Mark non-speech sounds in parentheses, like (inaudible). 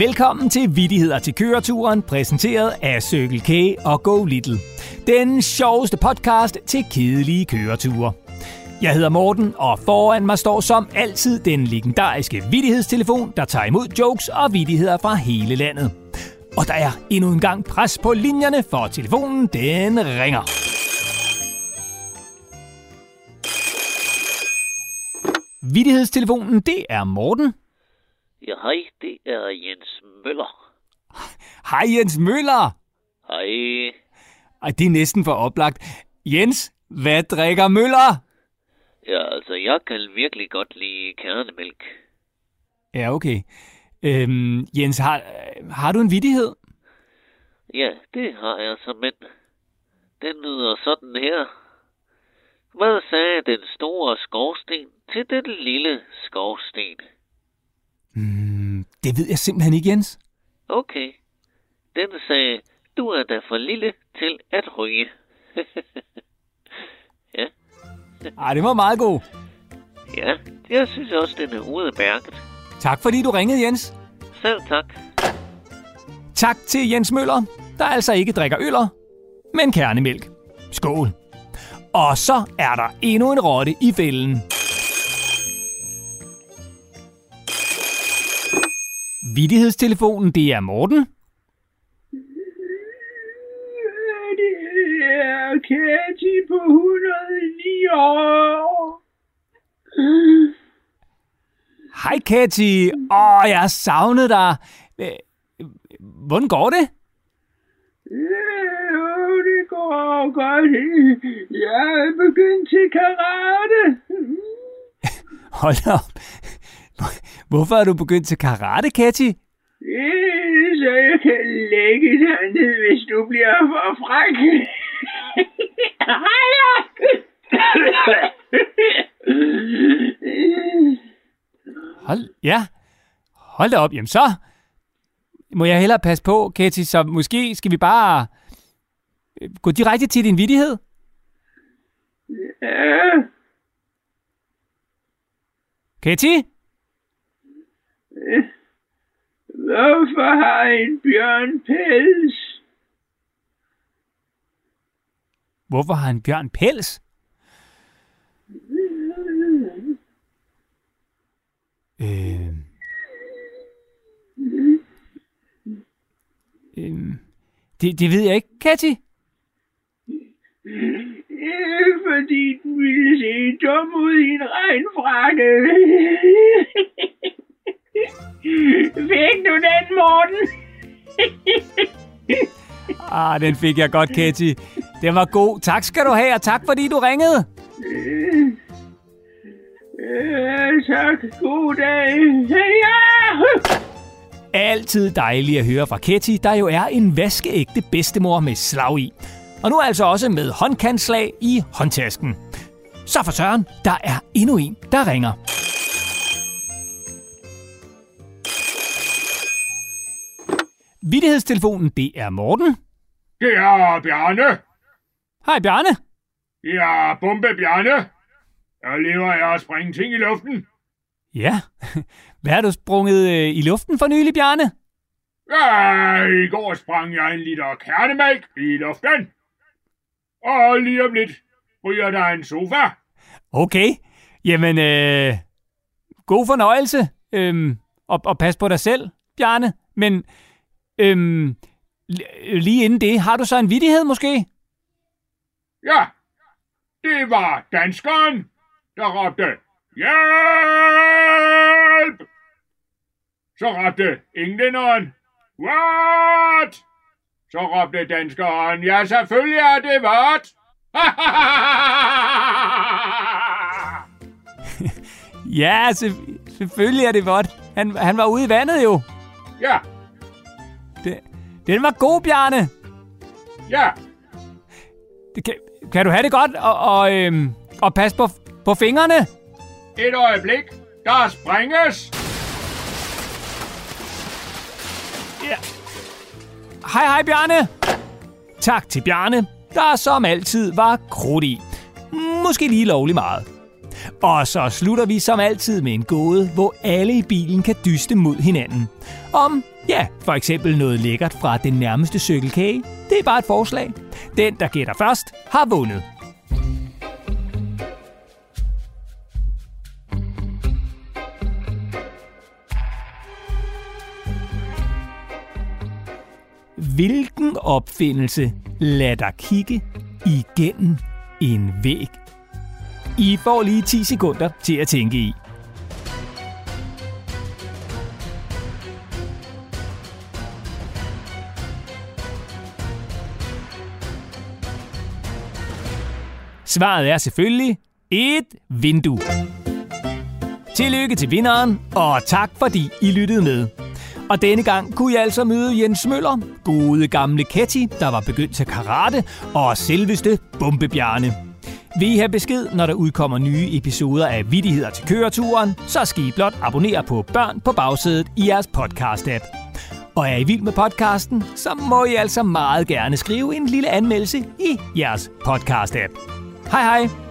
Velkommen til Vittigheder til køreturen, præsenteret af Circle K og Go Little. Den sjoveste podcast til kedelige køreture. Jeg hedder Morten, og foran mig står som altid den legendariske vittighedstelefon, der tager imod jokes og vittigheder fra hele landet. Og der er endnu en gang pres på linjerne, for telefonen den ringer. Vittighedstelefonen, det er Morten. Ja, hej, det er Jens Møller. Hej Jens Møller! Hej. Ej, det er næsten for oplagt. Jens, hvad drikker Møller? Ja, altså, jeg kan virkelig godt lide kernemælk. Ja, okay. Øhm, Jens, har, har du en vittighed? Ja, det har jeg som mænd. Den lyder sådan her. Hvad sagde den store skorsten til den lille skorsten? Mm, det ved jeg simpelthen ikke, Jens. Okay. Den sagde, du er da for lille til at ryge. (laughs) ja, Ej, det var meget god. ja, jeg synes også, den er udmærket. Tak fordi du ringede, Jens. Selv tak. Tak til Jens Møller, der altså ikke drikker øller, men kernemælk. Skål. Og så er der endnu en rotte i fælden. Vittighedstelefonen, det er Morten. Det er Katie på 109 år. Hej, Katie. Åh, jeg har savnet dig. Hvordan går det? Ja, det går godt. Jeg er begyndt til karate. (laughs) Hold op. Hvorfor er du begyndt til karate, Katie? Øh, Så jeg kan lægge dig ned, hvis du bliver for fræk. Hold, ja. Hold da op. Jamen så må jeg hellere passe på, Katie, så måske skal vi bare øh, gå direkte til din vittighed. Ja, Katie? Hvorfor har en bjørn pels? Hvorfor har en bjørn pels? Øh... Øh... Det, det ved jeg ikke. Øh, fordi den ville se dum ud i en regnfrakke. (laughs) (laughs) Fik du den, Morten? (laughs) Ah, den fik jeg godt, Katie. Den var god. Tak skal du have, og tak fordi du ringede. Øh, tak. God dag. Ja! Altid dejligt at høre fra Ketty, der jo er en vaskeægte bedstemor med slag i. Og nu altså også med håndkantslag i håndtasken. Så for Søren, der er endnu en, der ringer. Vittighedstelefonen, det er Morten. Det er Bjarne. Hej Bjarne. Er Bombe Bjarne. Jeg lever af at springe ting i luften. Ja, (laughs) hvad har du sprunget øh, i luften for nylig, Bjarne? Ja, i går sprang jeg en liter kernemælk i luften. Og lige om lidt ryger der en sofa. Okay, jamen øh, god fornøjelse. Øhm, og, og pas på dig selv, Bjarne. Men øhm, li- lige inden det, har du så en vittighed måske? Ja, det var danskeren, der råbte hjælp. Så råbte englænderen, what? Så råbte danskeren, ja selvfølgelig er det what? (laughs) Ja, se- selvfølgelig er det godt. Han, han var ude i vandet jo. ja, den var god, Bjarne. ja, Det kan, kan du have det godt og, og, øhm, og passe på, på fingrene? et øjeblik, der springes. Hej, hej, Bjarne. Tak til Bjarne, der som altid var krudt i. Måske lige lovlig meget. Og så slutter vi som altid med en gåde, hvor alle i bilen kan dyste mod hinanden. Om, ja, for eksempel noget lækkert fra den nærmeste cykelkage. Det er bare et forslag. Den, der gætter først, har vundet. Hvilken opfindelse lader dig kigge igennem en væg? I får lige 10 sekunder til at tænke i. Svaret er selvfølgelig et vindue. Tillykke til vinderen, og tak fordi I lyttede med. Og denne gang kunne jeg altså møde Jens Møller, gode gamle Ketty, der var begyndt til karate, og selveste Bombebjerne. Vil I have besked, når der udkommer nye episoder af Vittigheder til køreturen, så skal I blot abonnere på Børn på bagsædet i jeres podcast-app. Og er I vild med podcasten, så må I altså meget gerne skrive en lille anmeldelse i jeres podcast-app. Hej hej!